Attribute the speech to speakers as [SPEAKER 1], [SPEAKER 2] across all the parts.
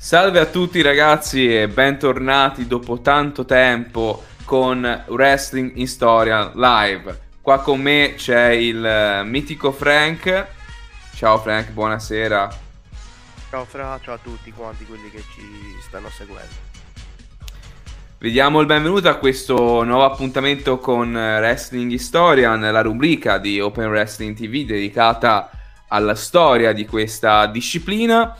[SPEAKER 1] Salve a tutti ragazzi e bentornati dopo tanto tempo con Wrestling in Storia Live. Qua con me c'è il eh, mitico Frank. Ciao Frank, buonasera.
[SPEAKER 2] Ciao Fra, ciao a tutti quanti quelli che ci stanno seguendo.
[SPEAKER 1] Vi diamo il benvenuto a questo nuovo appuntamento con Wrestling Historian, la rubrica di Open Wrestling TV dedicata alla storia di questa disciplina.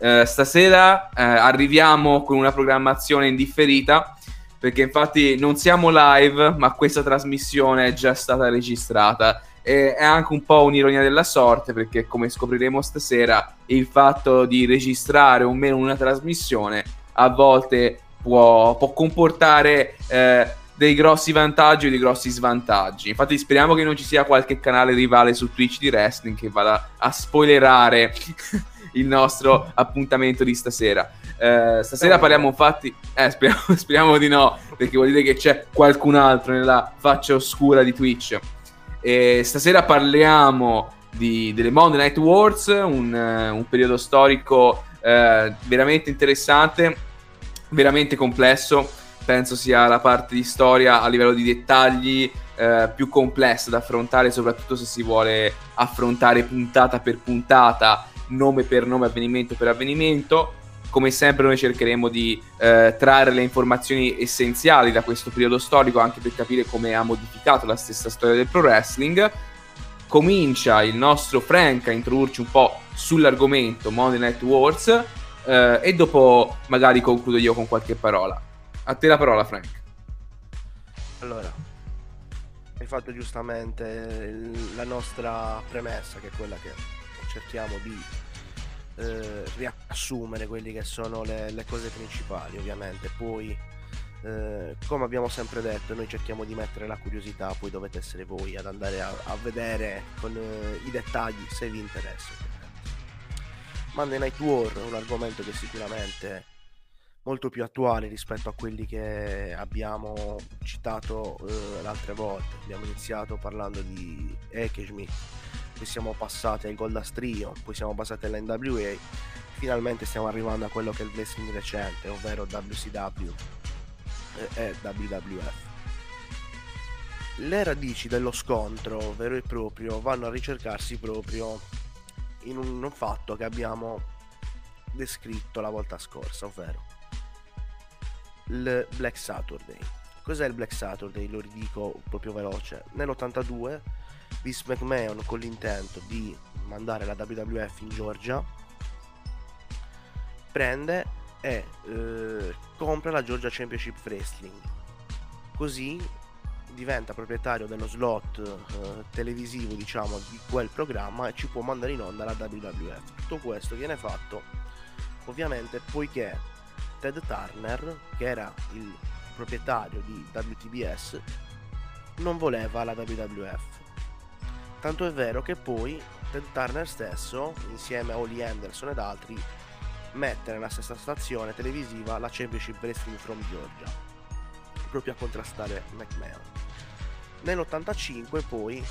[SPEAKER 1] Eh, stasera eh, arriviamo con una programmazione indifferita perché infatti non siamo live, ma questa trasmissione è già stata registrata. E è anche un po' un'ironia della sorte perché, come scopriremo stasera, il fatto di registrare o meno una trasmissione a volte può, può comportare eh, dei grossi vantaggi o dei grossi svantaggi. Infatti, speriamo che non ci sia qualche canale rivale su Twitch di wrestling che vada a spoilerare il nostro appuntamento di stasera. Eh, stasera parliamo infatti, eh, speriamo, speriamo, di no, perché vuol dire che c'è qualcun altro nella faccia oscura di Twitch. E stasera parliamo di, delle Monday Night Wars, un, un periodo storico eh, veramente interessante, veramente complesso. Penso sia la parte di storia a livello di dettagli eh, più complessa da affrontare, soprattutto se si vuole affrontare puntata per puntata nome per nome, avvenimento per avvenimento. Come sempre noi cercheremo di eh, trarre le informazioni essenziali da questo periodo storico anche per capire come ha modificato la stessa storia del pro wrestling. Comincia il nostro Frank a introdurci un po' sull'argomento Monday Night Wars eh, e dopo magari concludo io con qualche parola. A te la parola Frank.
[SPEAKER 2] Allora, hai fatto giustamente la nostra premessa che è quella che cerchiamo di eh, riassumere quelle che sono le, le, cose principali ovviamente. Poi eh, come abbiamo sempre detto noi cerchiamo di mettere la curiosità poi dovete essere voi ad andare a, a vedere con eh, i dettagli se vi interessa Monday Night War è un argomento che sicuramente molto più attuale rispetto a quelli che abbiamo citato eh, le altre volte abbiamo iniziato parlando di Ekeshmith poi siamo passati al Gold Trio, poi siamo passati alla NWA, finalmente stiamo arrivando a quello che è il wrestling recente, ovvero WCW e WWF. Le radici dello scontro vero e proprio vanno a ricercarsi proprio in un fatto che abbiamo descritto la volta scorsa, ovvero il Black Saturday. Cos'è il Black Saturday? Lo ridico proprio veloce. Nell'82 Vince McMahon con l'intento di mandare la WWF in Georgia prende e eh, compra la Georgia Championship Wrestling. Così diventa proprietario dello slot eh, televisivo diciamo di quel programma e ci può mandare in onda la WWF tutto questo viene fatto ovviamente poiché Ted Turner che era il proprietario di WTBS non voleva la WWF Tanto è vero che poi Ted Turner stesso, insieme a Holly Anderson ed altri, mette nella stessa stazione televisiva la Championship Wrestling from Georgia, proprio a contrastare McMahon. Nell'85 poi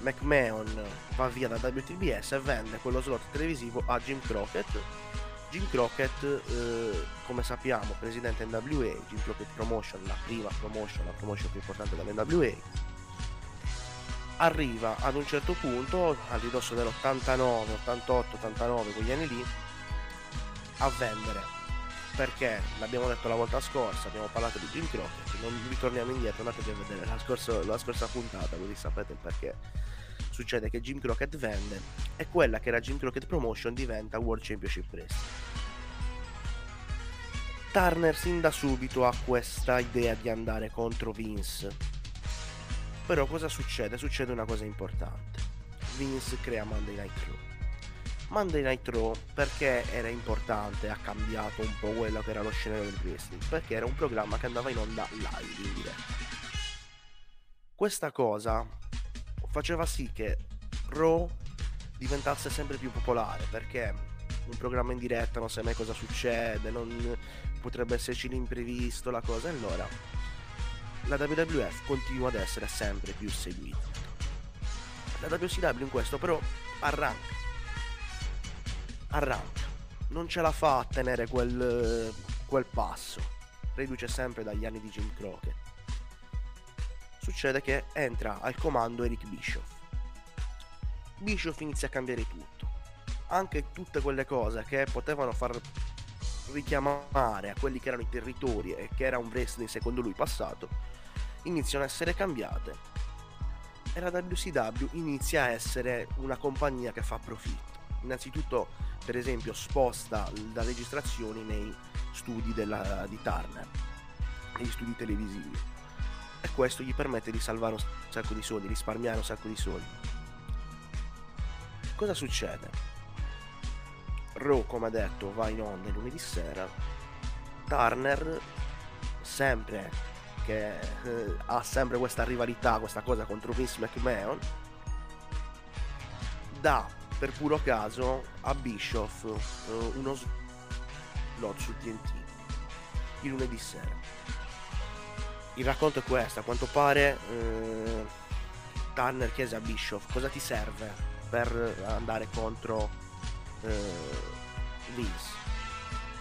[SPEAKER 2] McMahon va via da WTBS e vende quello slot televisivo a Jim Crockett. Jim Crockett, eh, come sappiamo, presidente NWA, Jim Crockett Promotion, la prima promotion, la promotion più importante dell'NWA, arriva ad un certo punto, a ridosso dell'89, 88, 89, quegli anni lì, a vendere. Perché l'abbiamo detto la volta scorsa, abbiamo parlato di Jim Crockett, non ritorniamo indietro, andatevi a vedere la scorsa, la scorsa puntata, così sapete il perché. Succede che Jim Crockett vende e quella che era Jim Crockett Promotion diventa World Championship Wrestling. Turner sin da subito ha questa idea di andare contro Vince però cosa succede? Succede una cosa importante. Vince crea Monday Night Raw. Monday Night Raw perché era importante, ha cambiato un po' quello che era lo scenario del wrestling, perché era un programma che andava in onda live, in diretta. Questa cosa faceva sì che Raw diventasse sempre più popolare, perché un programma in diretta non sai mai cosa succede, non potrebbe esserci l'imprevisto, la cosa, allora la WWF continua ad essere sempre più seguita. La WCW in questo però arranca. Arranca. non ce la fa a tenere quel, quel passo. Riduce sempre dagli anni di Jim Crockett. Succede che entra al comando Eric Bischoff. Bischoff inizia a cambiare tutto. Anche tutte quelle cose che potevano far richiamare a quelli che erano i territori e che era un wrestling secondo lui passato, iniziano a essere cambiate. E la WCW inizia a essere una compagnia che fa profitto. Innanzitutto, per esempio, sposta le registrazioni nei studi della, di Turner, negli studi televisivi. E questo gli permette di salvare un sacco di soldi, risparmiare un sacco di soldi. Cosa succede? Raw, come detto, va in onda lunedì sera. Turner, sempre che eh, ha sempre questa rivalità, questa cosa contro Vince McMahon, dà per puro caso a Bischoff eh, uno slot su TNT il lunedì sera. Il racconto è questo, a quanto pare eh, Turner chiese a Bischoff cosa ti serve per andare contro eh, Vince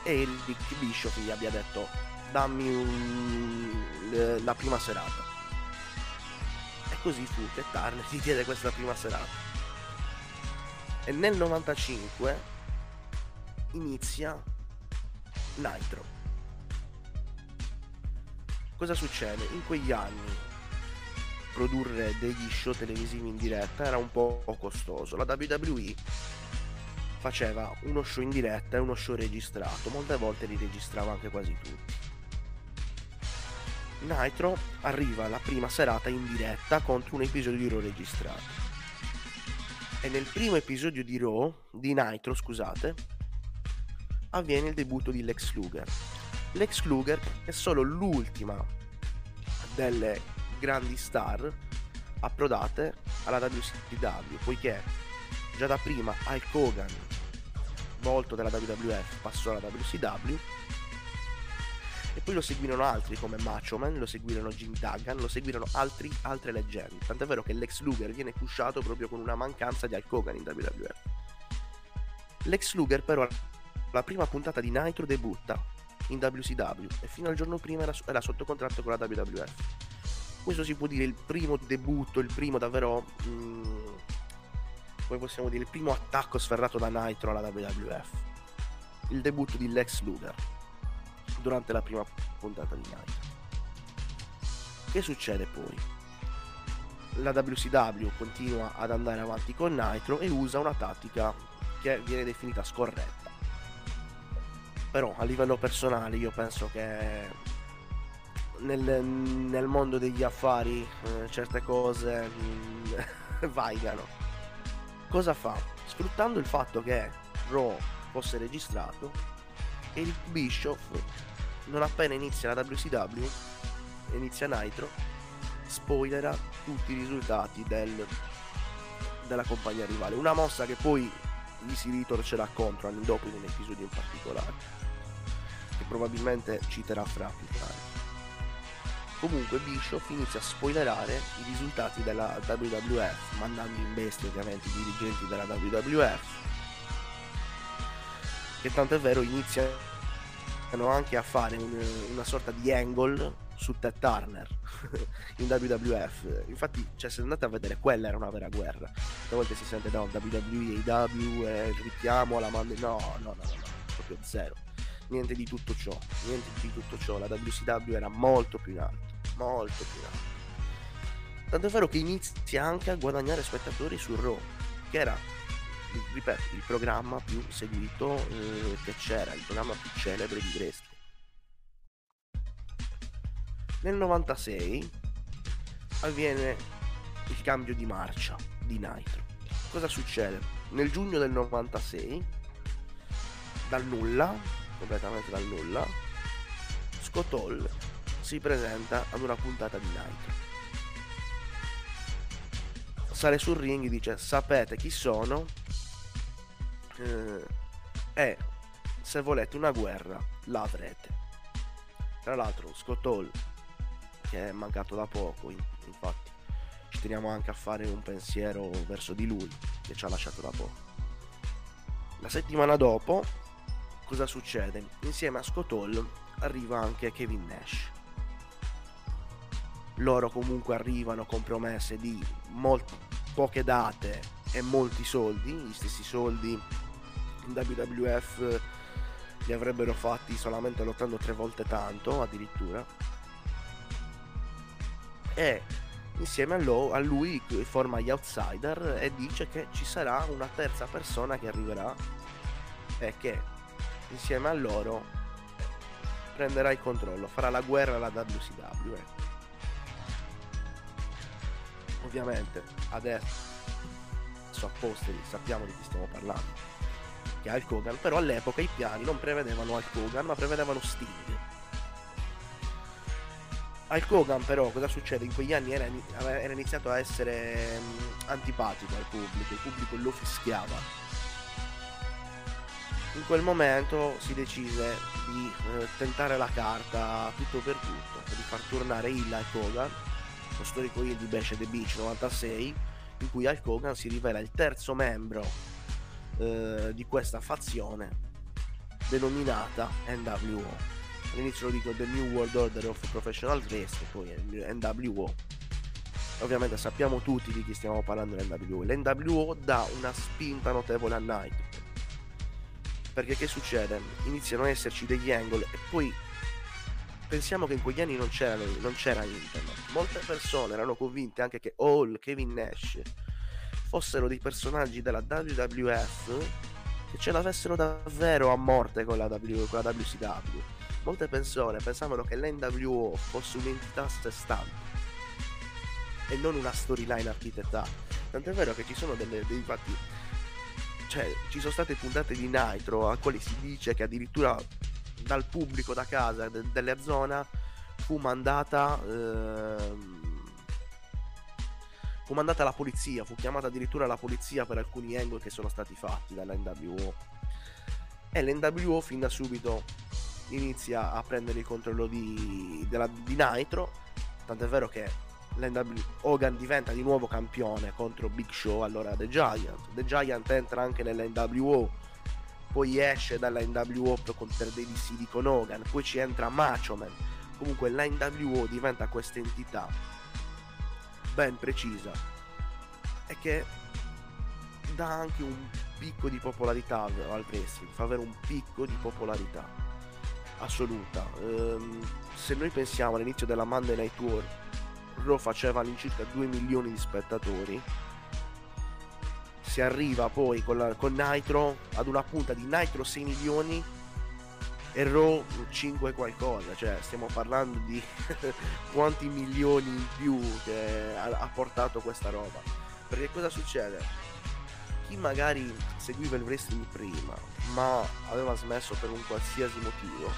[SPEAKER 2] e il Dick Bishop gli abbia detto dammi un, la prima serata. E così fu che Turner gli diede questa prima serata. E nel 95 inizia Nitro. Cosa succede? in quegli anni produrre degli show televisivi in diretta era un po' costoso. La WWE faceva uno show in diretta e uno show registrato, molte volte li registrava anche quasi tutti. Nitro arriva la prima serata in diretta contro un episodio di Raw registrato. E nel primo episodio di Raw, di Nitro, scusate, avviene il debutto di Lex Luger. Lex Luger è solo l'ultima delle grandi star approdate alla WCW, poiché già da prima Hulk Hogan volto della WWF passò alla WCW e poi lo seguirono altri come Macho Man, lo seguirono Jim Duggan, lo seguirono altri, altre leggende. Tant'è vero che Lex Luger viene cusciato proprio con una mancanza di Hulk Hogan in WWF. Lex Luger però la prima puntata di Nitro debutta in WCW e fino al giorno prima era, era sotto contratto con la WWF. Questo si può dire il primo debutto, il primo davvero... Mm, come possiamo dire, il primo attacco sferrato da Nitro alla WWF. Il debutto di Lex Luger durante la prima puntata di Nitro. Che succede poi? La WCW continua ad andare avanti con Nitro e usa una tattica che viene definita scorretta. Però a livello personale io penso che nel, nel mondo degli affari eh, certe cose mm, vaigano cosa fa? Sfruttando il fatto che Raw fosse registrato, Eric Bischoff, non appena inizia la WCW, inizia Nitro, spoilerà tutti i risultati del, della compagnia rivale. Una mossa che poi gli si ritorcerà contro anni dopo in un episodio in particolare, che probabilmente citerà fra più tardi. Comunque Bischoff inizia a spoilerare i risultati della WWF, mandando in bestia ovviamente i dirigenti della WWF, che tanto è vero iniziano anche a fare un, una sorta di angle su Ted Turner in WWF. Infatti, cioè, se andate a vedere, quella era una vera guerra. A volte si sente da no, WWE, AEW, eh, richiamo alla mano. No, no, no, no, no, proprio zero. Niente di tutto ciò, niente di tutto ciò. La WCW era molto più in alto molto più in alto. Tanto è vero che inizia anche a guadagnare spettatori su Raw, che era, ripeto, il programma più seguito eh, che c'era, il programma più celebre di wrestling. Nel 96 avviene il cambio di marcia di Nitro. Cosa succede? Nel giugno del 96, dal nulla, completamente dal nulla, Scott Hall si presenta ad una puntata di Nitro. Sale sul ring e dice sapete chi sono eh, e se volete una guerra la avrete. Tra l'altro Scott Hall che è mancato da poco, infatti ci teniamo anche a fare un pensiero verso di lui che ci ha lasciato da poco. La settimana dopo cosa succede? Insieme a Scott Hall arriva anche Kevin Nash. Loro comunque arrivano con promesse di molto, poche date e molti soldi, gli stessi soldi in WWF li avrebbero fatti solamente lottando tre volte tanto addirittura e insieme a, lui forma gli outsider e dice che ci sarà una terza persona che arriverà e che insieme a loro prenderà il controllo, farà la guerra alla WCW. Ecco. Ovviamente adesso a posteri sappiamo di chi stiamo parlando che è Hulk Hogan, però all'epoca i piani non prevedevano Hulk Hogan ma prevedevano Sting Hulk Hogan però cosa succede? In quegli anni era, iniziato a essere um, antipatico al pubblico, il pubblico lo fischiava. In quel momento si decise di eh, tentare la carta tutto per tutto, di far tornare il Hulk Hogan, lo storico heel di Bash the Beach 96, in cui Hulk Hogan si rivela il terzo membro eh, di questa fazione denominata NWO all'inizio lo dico The New World Order of Professional Wrestling, poi NWO. Ovviamente sappiamo tutti di chi stiamo parlando l'NWO. L'NWO dà una spinta notevole a Night. Perché che succede? Iniziano ad esserci degli angle e poi pensiamo che in quegli anni non, non c'era internet. Molte persone erano convinte anche che Hall, Kevin Nash fossero dei personaggi della WWF che ce l'avessero davvero a morte con la, w, con la WCW molte persone pensavano che l'NWO fosse un'entità a sé stante e non una storyline architettata. Tant'è vero che ci sono delle, dei fatti. Cioè, ci sono state puntate di Nitro a quali si dice che addirittura dal pubblico da casa de- della zona fu mandata. Ehm, fu mandata la polizia, fu chiamata addirittura la polizia per alcuni angle che sono stati fatti dall'NWO. E l'NWO fin da subito inizia a prendere il controllo di, della, di Nitro. Tant'è vero che Hogan diventa di nuovo campione contro Big Show, allora The Giant. The Giant entra anche nell'NWO, poi esce dalla NWO per dei dissidi con Hogan, poi ci entra Macho Man. Comunque l'NWO diventa questa entità ben precisa e che dà anche un picco di popolarità al wrestling, fa avere un picco di popolarità assoluta. Ehm, se noi pensiamo all'inizio della Monday Night War, Raw faceva all'incirca 2 milioni di spettatori. Si arriva poi con, la, con Nitro ad una punta di Nitro 6 milioni e Raw 5 qualcosa, cioè stiamo parlando di quanti milioni in più che ha, portato questa roba. Perché cosa succede? Chi magari seguiva il wrestling prima, ma aveva smesso per un qualsiasi motivo,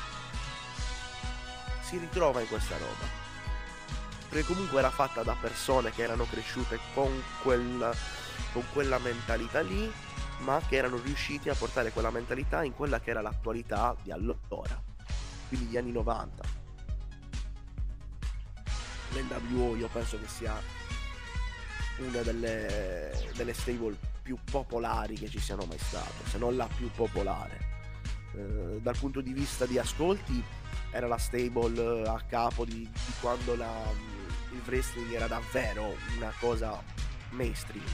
[SPEAKER 2] si ritrova in questa roba. Perché comunque era fatta da persone che erano cresciute con, quel, con quella mentalità lì, ma che erano riusciti a portare quella mentalità in quella che era l'attualità di allora, quindi gli anni 90. L'NWO io penso che sia una delle, delle stable più popolari che ci siano mai state, se non la più popolare. Eh, dal punto di vista di ascolti era la stable a capo di, di quando la, il wrestling era davvero una cosa mainstream.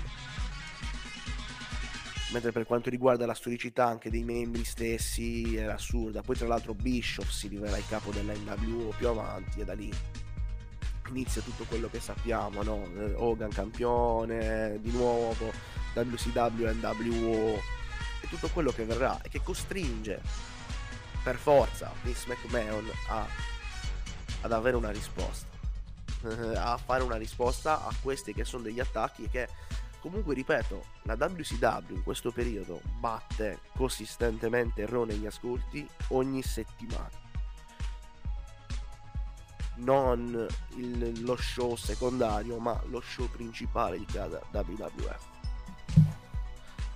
[SPEAKER 2] Mentre per quanto riguarda la storicità anche dei membri stessi era assurda. Poi tra l'altro Bischoff si rivela il capo della NWO più avanti e da lì inizia tutto quello che sappiamo, no? Hogan campione, di nuovo, WCW, NWO e tutto quello che verrà e che costringe per forza Vince McMahon a, ad avere una risposta a fare una risposta a questi che sono degli attacchi che comunque ripeto la WCW in questo periodo batte consistentemente Raw negli ascolti ogni settimana. Non il, lo show secondario ma lo show principale di cada WWF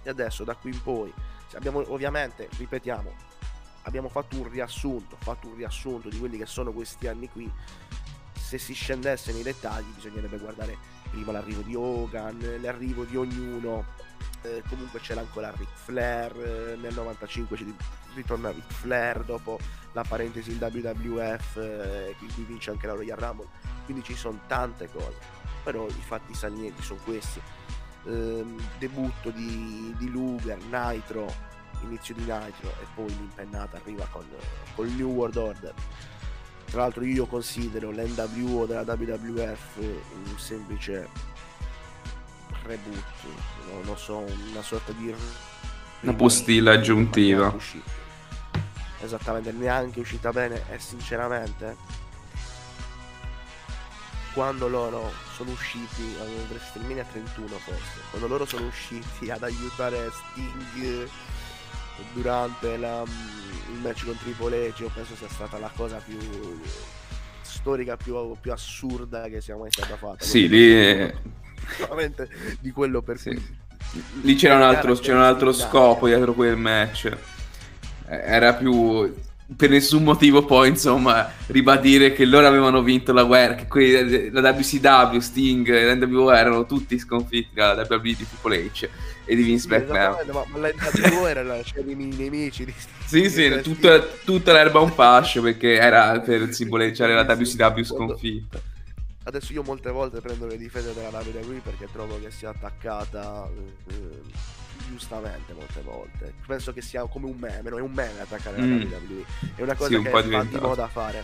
[SPEAKER 2] e adesso da qui in poi abbiamo ovviamente ripetiamo abbiamo fatto un riassunto fatto un riassunto di quelli che sono questi anni qui se si scendesse nei dettagli bisognerebbe guardare prima l'arrivo di Hogan l'arrivo di ognuno eh, comunque c'era ancora Ric Flair, eh, nel 95 ritorna Ric Flair dopo la parentesi il WWF, eh, qui vince anche la Royal Rumble, quindi ci sono tante cose, però i fatti salienti sono questi. Ehm, debutto di, di Luger, Nitro, inizio di Nitro e poi l'impennata arriva con, con il New World Order. Tra l'altro io considero l'NWO della WWF un semplice reboot, no, non so, una sorta di...
[SPEAKER 1] Una postilla aggiuntiva.
[SPEAKER 2] Esattamente, neanche uscita bene e sinceramente quando loro sono usciti a WrestleMania 31 forse, quando loro sono usciti ad aiutare Sting durante la, il match con Triple H, io penso sia stata la cosa più storica, più, più assurda che sia mai stata fatta.
[SPEAKER 1] Sì, lì...
[SPEAKER 2] Veramente di quello per sì.
[SPEAKER 1] Lì c'era un altro, c'era un altro scopo dietro quel match. Era più per nessun motivo poi insomma ribadire che loro avevano vinto la guerra che quelli, la WCW, Sting e l'NWO erano tutti sconfitti dalla WWE di Triple H e di Vince
[SPEAKER 2] sì,
[SPEAKER 1] McMahon.
[SPEAKER 2] ma, ma l'NWO era la cioè, i nemici di
[SPEAKER 1] sì sì tutta, tutta, l'erba un fascio perché era per simboleggiare la WCW sconfitta.
[SPEAKER 2] Adesso io molte volte prendo le difese della WWE perché trovo che sia attaccata eh, giustamente molte volte. Penso che sia come un meme, no? è un meme attaccare la mm. WWE. È una cosa sì, un che fa di moda fare.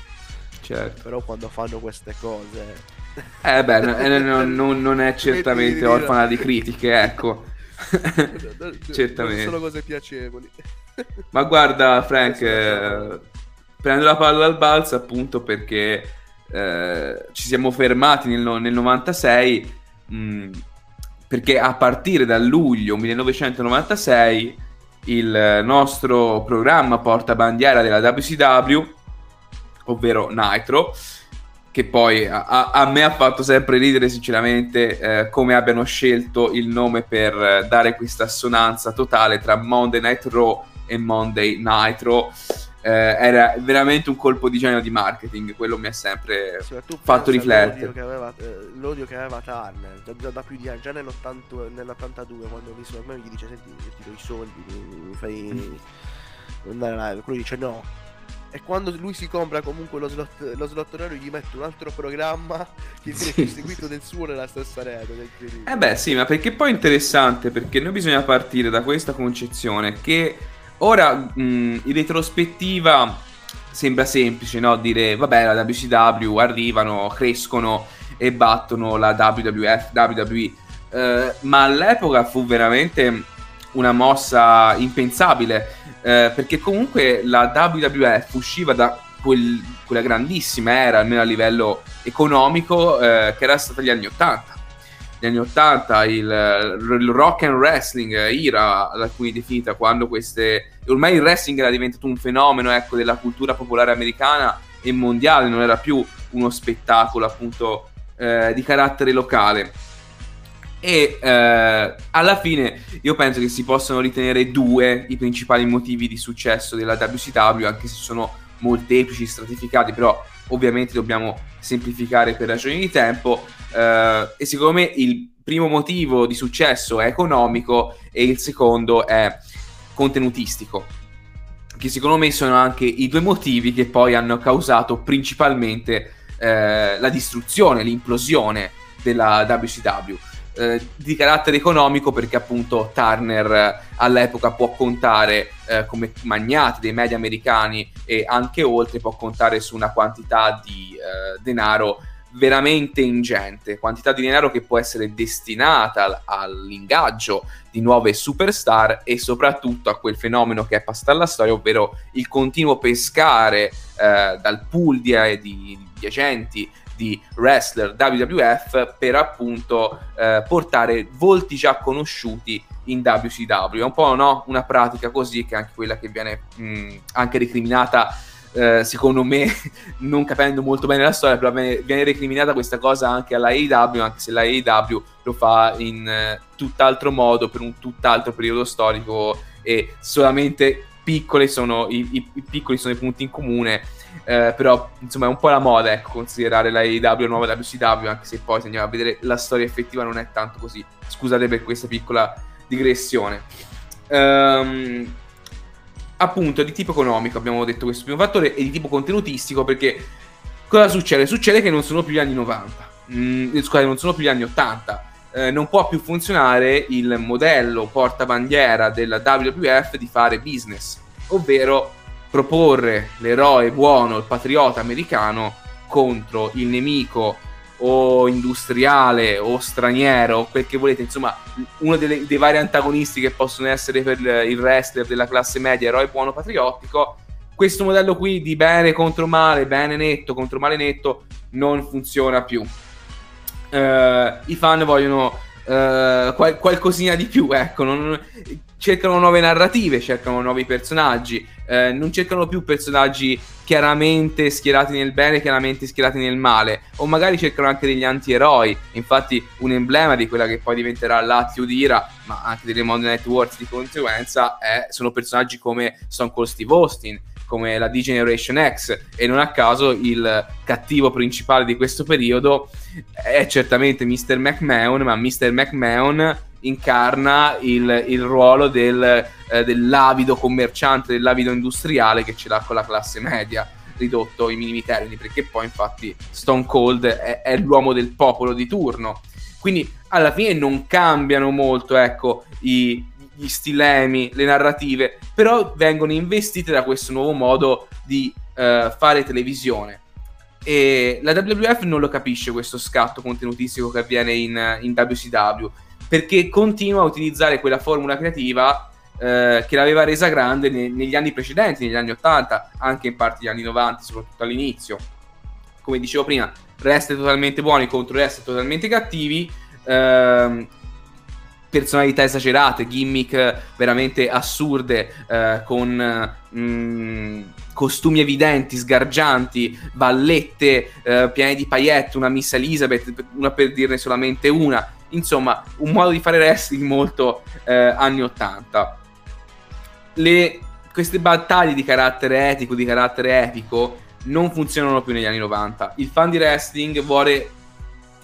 [SPEAKER 1] Certo.
[SPEAKER 2] Però quando fanno queste cose...
[SPEAKER 1] Eh beh, non, non, non è certamente orfana di critiche, ecco. certamente.
[SPEAKER 2] Sono cose piacevoli.
[SPEAKER 1] Ma guarda Frank, eh, prendo la palla al balzo appunto perché eh, ci siamo fermati nel, nel 96. Mh, perché a partire da luglio 1996 il nostro programma porta bandiera della WCW, ovvero Nitro, che poi a, a me ha fatto sempre ridere sinceramente eh, come abbiano scelto il nome per dare questa assonanza totale tra Monday Night Raw e Monday Nitro eh, era veramente un colpo di genio di marketing, quello mi ha sempre sì, fatto riflettere.
[SPEAKER 2] L'odio che aveva, eh, l'odio che aveva Turner già, da più di anni, già nell'82 quando visto me gli dice senti io ti do i soldi, mi fai andare live, lui dice no. E quando lui si compra comunque lo slot, lo slot orario gli mette un altro programma che viene sì. seguito del suo nella stessa rete.
[SPEAKER 1] Eh beh sì, ma perché poi è interessante perché noi bisogna partire da questa concezione che Ora, mh, in retrospettiva, sembra semplice no? dire, vabbè, la WCW arrivano, crescono e battono la WWF, WWE. Eh, ma all'epoca fu veramente una mossa impensabile, eh, perché comunque la WWF usciva da quel, quella grandissima era, almeno a livello economico, eh, che era stata gli anni 80 negli anni 80 il, il, rock and wrestling era alcuni definita quando queste ormai il wrestling era diventato un fenomeno ecco, della cultura popolare americana e mondiale non era più uno spettacolo appunto eh, di carattere locale. E eh, alla fine io penso che si possano ritenere due i principali motivi di successo della WCW anche se sono molteplici stratificati però ovviamente dobbiamo semplificare per ragioni di tempo Uh, e secondo me il primo motivo di successo è economico e il secondo è contenutistico. Che secondo me sono anche i due motivi che poi hanno causato principalmente uh, la distruzione, l'implosione della WCW. Eh, di carattere economico perché appunto Turner all'epoca può contare come magnate dei media americani e anche oltre può contare su una quantità di denaro veramente ingente, quantità di denaro che può essere destinata all'ingaggio di nuove superstar e soprattutto a quel fenomeno che è passato alla storia, ovvero il continuo pescare eh, dal pool di, eh, di, di, agenti di wrestler WWF per appunto eh, portare volti già conosciuti in WCW. È un po' no? una pratica così che è anche quella che viene mh, anche recriminata eh, secondo me, non capendo molto bene la storia, però viene recriminata questa cosa anche alla AEW, anche se la AEW lo fa in eh, tutt'altro modo, per un tutt'altro periodo storico e solamente piccoli sono i, i, i piccoli sono i punti in comune. Eh, però insomma è un po' la moda ecco, considerare la AEW nuova WCW anche se poi se andiamo a vedere la storia effettiva non è tanto così scusate per questa piccola digressione. Um, appunto, di tipo economico abbiamo detto questo primo fattore e di tipo contenutistico perché cosa succede? Succede che non sono più gli anni 90, mm, scusate, non sono più gli anni 80. Eh, non può più funzionare il modello portabandiera della WWF di fare business, ovvero proporre l'eroe buono, il patriota americano contro il nemico o industriale o straniero, quel che volete, insomma, uno delle, dei vari antagonisti che possono essere per il wrestler della classe media, eroe buono patriottico, questo modello qui di bene contro male, bene netto contro male netto, non funziona più. Uh, I fan vogliono uh, qual- qualcosina di più, ecco, non, cercano nuove narrative, cercano nuovi personaggi, eh, non cercano più personaggi chiaramente schierati nel bene, chiaramente schierati nel male, o magari cercano anche degli antieroi. Infatti, un emblema di quella che poi diventerà l'Atti Udira, ma anche delle Night Wars di conseguenza, è, sono personaggi come Stone Cold Steve Austin, come la D-Generation X, e non a caso il cattivo principale di questo periodo è certamente Mr. McMahon, ma Mr. McMahon incarna il, il ruolo del, eh, dell'avido commerciante, dell'avido industriale che ce l'ha con la classe media ridotto ai minimi termini, perché poi infatti Stone Cold è, è, l'uomo del popolo di turno. Quindi alla fine non cambiano molto, ecco, i, gli stilemi, le narrative, però vengono investite da questo nuovo modo di uh, fare televisione. E la WWF non lo capisce questo scatto contenutistico che avviene in, in WCW perché continua a utilizzare quella formula creativa eh, che l'aveva resa grande ne- negli anni precedenti, negli anni 80, anche in parte negli anni 90, soprattutto all'inizio. Come dicevo prima, reste totalmente buoni contro reste totalmente cattivi. Ehm, personalità esagerate, gimmick veramente assurde, eh, con mh, mm, costumi evidenti, sgargianti, vallette eh, piene di paillette, una Miss Elizabeth, una per dirne solamente una. Insomma un modo di fare wrestling molto eh, anni 80 Le, queste battaglie di carattere etico di carattere epico non funzionano più negli anni 90 il fan di wrestling vuole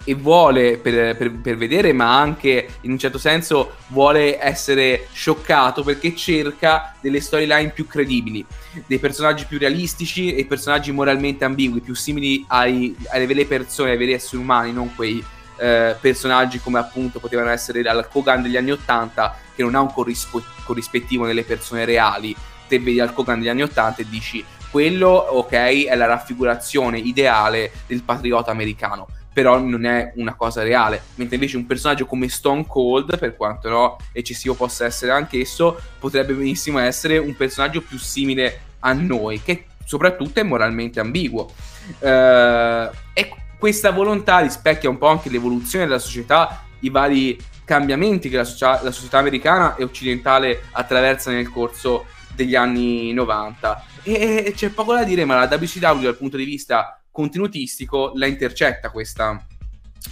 [SPEAKER 1] e vuole per, per, per, vedere, ma anche in un certo senso vuole essere scioccato perché cerca delle storyline più credibili, dei personaggi più realistici e personaggi moralmente ambigui, più simili ai, alle vere persone, ai veri esseri umani, non quei eh, personaggi come appunto potevano essere dal Kogan degli anni 80 che non ha un corrispo- corrispettivo nelle persone reali. Te vedi al Kogan degli anni 80 e dici quello ok è la raffigurazione ideale del patriota americano però non è una cosa reale. Mentre invece un personaggio come Stone Cold, per quanto no, eccessivo possa essere anch'esso, potrebbe benissimo essere un personaggio più simile a noi, che soprattutto è moralmente ambiguo. Uh, e questa volontà rispecchia un po' anche l'evoluzione della società, i vari cambiamenti che la, socia- la società americana e occidentale attraversa nel corso degli anni 90. E c'è poco da dire, ma la WCW dal punto di vista contenutistico la intercetta questa,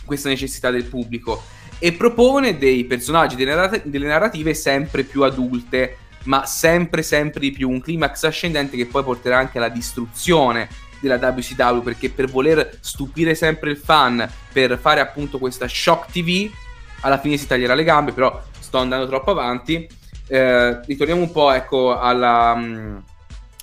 [SPEAKER 1] questa necessità del pubblico e propone dei personaggi, delle, narrat- delle narrative sempre più adulte, ma sempre, sempre di più, un climax ascendente che poi porterà anche alla distruzione della WCW perché per voler stupire sempre il fan, per fare appunto questa shock TV, alla fine si taglierà le gambe, però sto andando troppo avanti. Eh, ritorniamo un po' ecco alla, mm,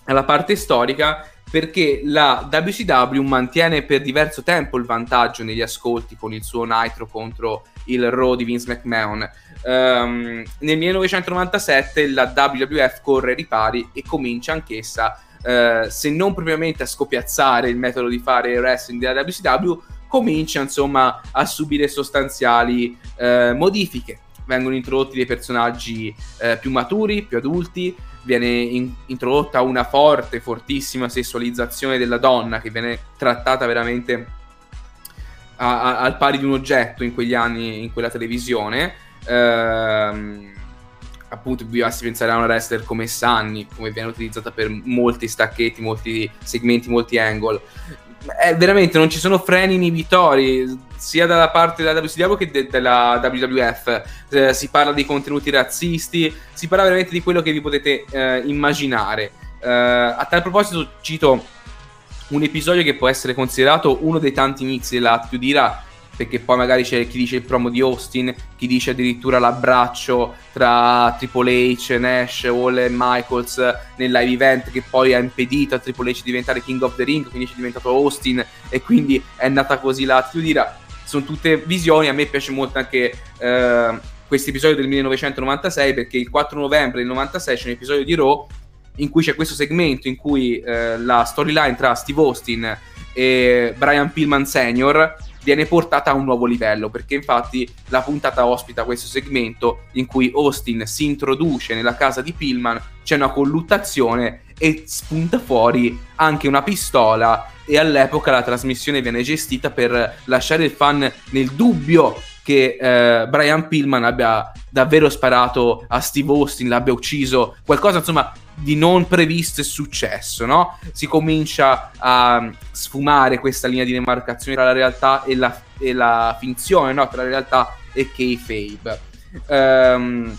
[SPEAKER 1] alla parte storica perché la WCW mantiene per diverso tempo il vantaggio negli ascolti con il suo Nitro contro il Raw di Vince McMahon. Um, nel 1997 la WWF corre ai ripari e comincia anch'essa eh, se non propriamente a scopiazzare il metodo di fare wrestling della WCW, comincia insomma a subire sostanziali eh, modifiche. Vengono introdotti dei personaggi eh, più maturi, più adulti, viene in- introdotta una forte, fortissima sessualizzazione della donna che viene trattata veramente a- a- al pari di un oggetto in quegli anni in quella televisione. Ehm, appunto basti pensare a una wrestler come Sunny, come viene utilizzata per molti stacchetti, molti segmenti, molti angle. È veramente non ci sono freni inibitori sia dalla parte della WCW che de- della WWF. Eh, si parla di contenuti razzisti, si parla veramente di quello che vi potete eh, immaginare. Eh, a tal proposito, cito un episodio che può essere considerato uno dei tanti inizi della Attitude perché poi magari c'è chi dice il promo di Austin, chi dice addirittura l'abbraccio tra Triple H, Nash, Wall e Michaels nel live event che poi ha impedito a Triple H di diventare King of the Ring, quindi è diventato Austin e quindi è nata così la Tiudira. Sono tutte visioni, a me piace molto anche eh, questo episodio del 1996 perché il 4 novembre del 96 c'è un episodio di Raw in cui c'è questo segmento in cui eh, la storyline tra Steve Austin e Brian Pillman Sr viene portata a un nuovo livello, perché infatti la puntata ospita questo segmento in cui Austin si introduce nella casa di Pillman, c'è una colluttazione e spunta fuori anche una pistola e all'epoca la trasmissione viene gestita per lasciare il fan nel dubbio che eh, Brian Pillman abbia davvero sparato a Steve Austin, l'abbia ucciso, qualcosa insomma di non previsto è successo, no? Si comincia a sfumare questa linea di demarcazione tra la realtà e la, e la finzione, no? Tra la realtà e Kayfabe. Um,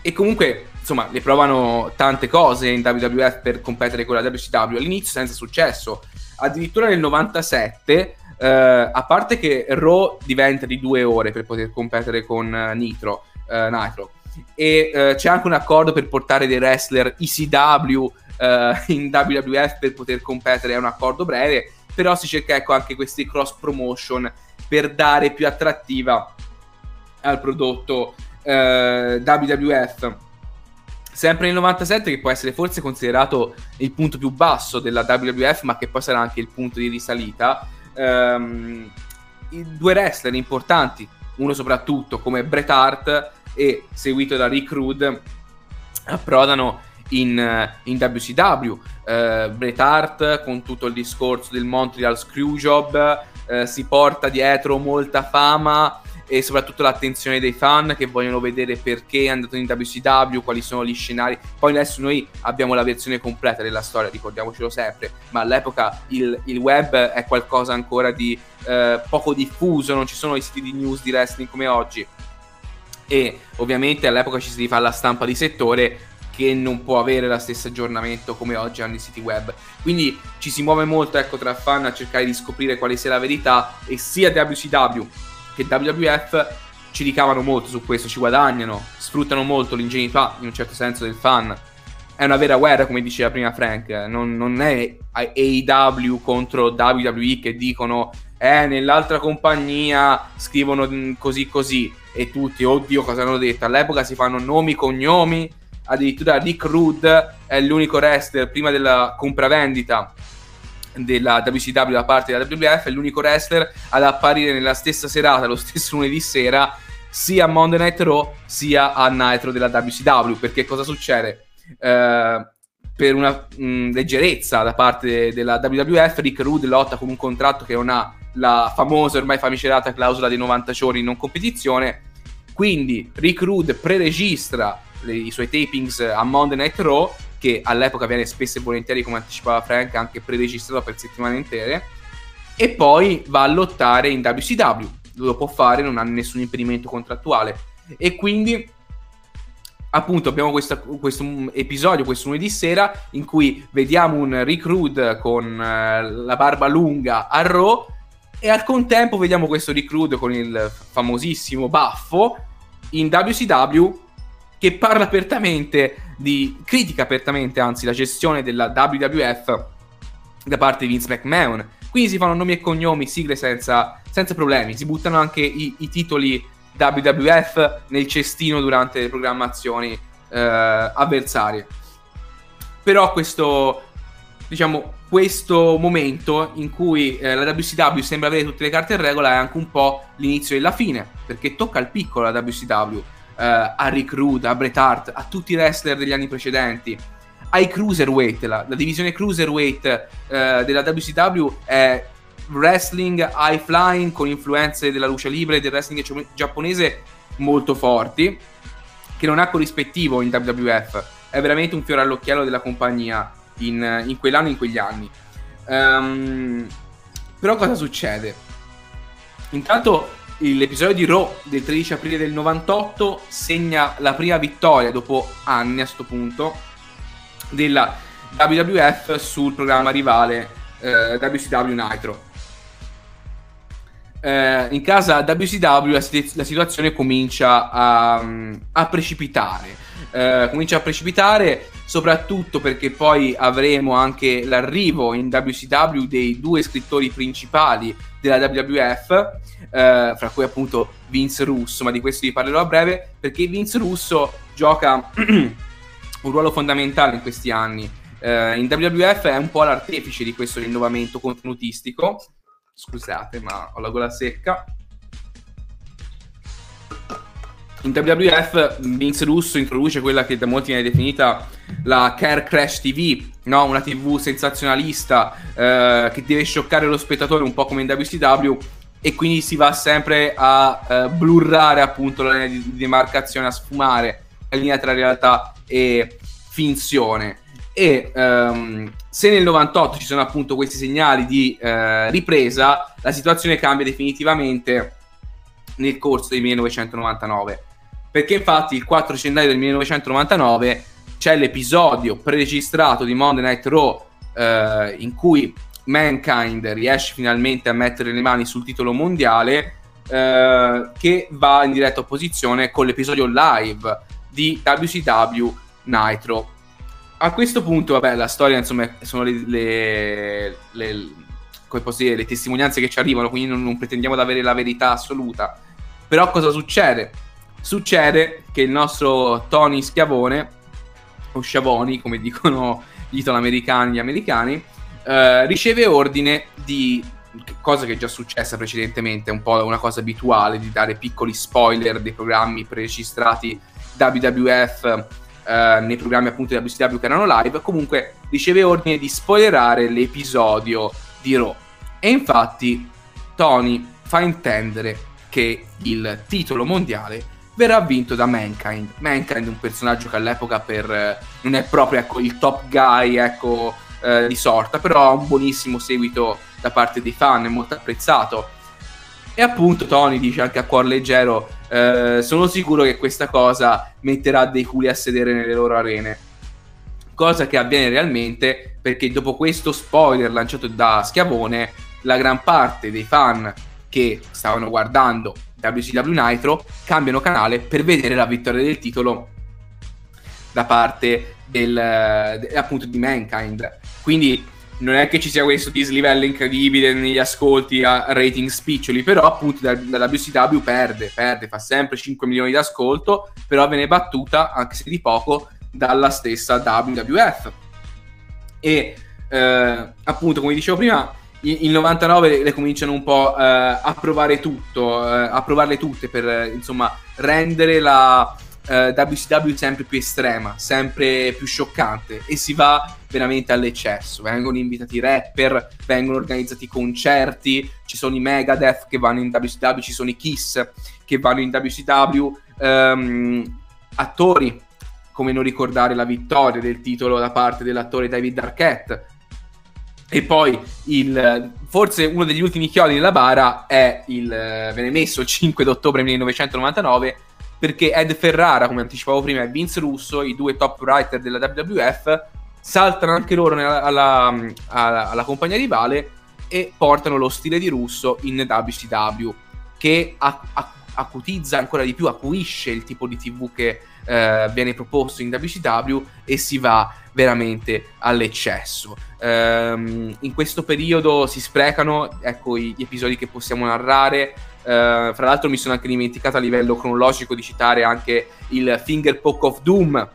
[SPEAKER 1] e comunque, insomma, le provano tante cose in WWF per competere con la WCW, all'inizio senza successo. Addirittura nel 97, uh, eh, a parte che Raw diventa di due ore per poter competere con uh, Nitro, uh, Nitro e uh, c'è anche un accordo per portare dei wrestler ECW uh, in WWF per poter competere, è un accordo breve, però si cerca ecco anche questi cross promotion per dare più attrattiva al prodotto eh, WWF. Sempre nel 97, che può essere forse considerato il punto più basso della WWF, ma che poi sarà anche il punto di risalita, i due wrestler importanti, uno soprattutto come Bret Hart, e seguito da Rick Rude approdano in, in WCW. Uh, Bret Hart con tutto il discorso del Montreal Screwjob uh, si porta dietro molta fama e soprattutto l'attenzione dei fan che vogliono vedere perché è andato in WCW, quali sono gli scenari. Poi adesso noi abbiamo la versione completa della storia, ricordiamocelo sempre, ma all'epoca il, il web è qualcosa ancora di uh, poco diffuso, non ci sono i siti di news di wrestling come oggi e ovviamente all'epoca ci si rifà la stampa di settore che non può avere lo stesso aggiornamento come oggi hanno i siti web. Quindi ci si muove molto ecco, tra fan a cercare di scoprire quale sia la verità e sia WCW che WWF ci ricavano molto su questo, ci guadagnano, sfruttano molto l'ingenuità in un certo senso del fan. È una vera guerra, come diceva prima Frank, non, non è AEW contro WWE che dicono eh, nell'altra compagnia scrivono così così e tutti, oddio cosa hanno detto, all'epoca si fanno nomi, cognomi, addirittura Rick Rude è l'unico wrestler prima della compravendita della WCW da parte della WWF, è l'unico wrestler ad apparire nella stessa serata, lo stesso lunedì sera, sia a Monday Night Raw sia a Nitro della WCW, perché cosa succede? Eh, per una mh, leggerezza da parte della WWF, Rick Rude lotta con un contratto che non ha la famosa ormai famigerata clausola dei 90 giorni in non competizione. Quindi Rick Rude preregistra le, i suoi tapings a Monday Night Raw, che all'epoca viene spesso e volentieri, come anticipava Frank, anche preregistrato per settimane intere, e poi va a lottare in WCW. Lo può fare, non ha nessun impedimento contrattuale. E quindi appunto abbiamo questa, questo episodio questo lunedì sera in cui vediamo un Rick Rude con uh, la barba lunga a Raw e al contempo vediamo questo recruit con il famosissimo baffo in WCW che parla apertamente di critica apertamente anzi la gestione della WWF da parte di Vince McMahon. Quindi si fanno nomi e cognomi sigle senza, senza problemi. Si buttano anche i, i, titoli WWF nel cestino durante le programmazioni eh, avversarie. Però questo diciamo questo momento in cui eh, la WCW sembra avere tutte le carte in regola è anche un po' l'inizio e la fine, perché tocca al piccolo la WCW, eh, a Rick Rude, a Bret Hart, a tutti i wrestler degli anni precedenti, ai cruiserweight, la, la divisione cruiserweight eh, della WCW è wrestling high flying con influenze della luce libre e del wrestling giapponese molto forti, che non ha corrispettivo in WWF, è veramente un fiore all'occhiello della compagnia in, in quell'anno in quegli anni. Um, però cosa succede? Intanto l'episodio di Raw del 13 aprile del 98 segna la prima vittoria dopo anni a questo punto della WWF sul programma rivale eh, WCW Nitro. eh, in casa WCW la, la situazione comincia a, a precipitare. Eh, comincia a precipitare soprattutto perché poi avremo anche l'arrivo in WCW dei due scrittori principali della WWF, eh, fra cui appunto Vince Russo, ma di questo vi parlerò a breve, perché Vince Russo gioca un ruolo fondamentale in questi anni. Eh, in WWF è un po' l'artefice di questo rinnovamento contenutistico. Scusate, ma ho la gola secca. In WWF Vince Russo introduce quella che da molti viene definita la Care Crash TV, no? una TV sensazionalista eh, che deve scioccare lo spettatore un po' come in WCW e quindi si va sempre a eh, blurrare appunto la linea di demarcazione, a sfumare la linea tra realtà e finzione. E um, se nel 98 ci sono appunto questi segnali di eh, ripresa, la situazione cambia definitivamente nel corso del 1999 perché infatti il 4 gennaio del 1999 c'è l'episodio preregistrato di Monday Night Raw eh, in cui Mankind riesce finalmente a mettere le mani sul titolo mondiale eh, che va in diretta opposizione con l'episodio live di WCW Nitro. A questo punto, vabbè, la storia insomma sono le, le, le, dire, le testimonianze che ci arrivano, quindi non, non pretendiamo di avere la verità assoluta. Però cosa succede? Succede che il nostro Tony Schiavone, o Schiavoni, come dicono gli italoamericani, gli americani, eh, riceve ordine di cosa che è già successa precedentemente, un po' una cosa abituale di dare piccoli spoiler dei programmi preregistrati WWF eh, nei programmi appunto di WCW che erano live, comunque riceve ordine di spoilerare l'episodio di Raw. E infatti Tony fa intendere che il titolo mondiale verrà vinto da Mankind. Mankind è un personaggio che all'epoca per, eh, non è proprio ecco, il top guy ecco, eh, di sorta, però ha un buonissimo seguito da parte dei fan, è molto apprezzato. E appunto Tony dice anche a cuor leggero, eh, sono sicuro che questa cosa metterà dei culi a sedere nelle loro arene. Cosa che avviene realmente perché dopo questo spoiler lanciato da Schiavone, la gran parte dei fan che stavano guardando WCW Nitro cambiano canale per vedere la vittoria del titolo da parte del, de, appunto di Mankind. Quindi non è che ci sia questo dislivello incredibile negli ascolti a rating spiccioli, però appunto da, da WCW perde, perde, fa sempre 5 milioni di ascolto, però viene battuta, anche se di poco, dalla stessa WWF. E eh, appunto, come dicevo prima, il 99 le, cominciano un po' eh, a provare tutto, eh, a provarle tutte per eh, insomma rendere la eh, WCW sempre più estrema, sempre più scioccante e si va veramente all'eccesso. Vengono invitati rapper, vengono organizzati concerti, ci sono i Megadeth che vanno in WCW, ci sono i Kiss che vanno in WCW, ehm, attori come non ricordare la vittoria del titolo da parte dell'attore David Arquette e poi il, forse uno degli ultimi chiodi nella bara è il viene messo il 5 ottobre 1999 perché Ed Ferrara, come anticipavo prima, e Vince Russo, i due top writer della WWF, saltano anche loro nella, alla, alla, alla, compagnia rivale e portano lo stile di Russo in WCW, che acutizza ancora di più, acuisce il tipo di TV che eh, viene proposto in WCW e si va veramente all'eccesso. Um, in questo periodo si sprecano ecco, gli episodi che possiamo narrare. Uh, fra l'altro mi sono anche dimenticato a livello cronologico di citare anche il Finger Poke of Doom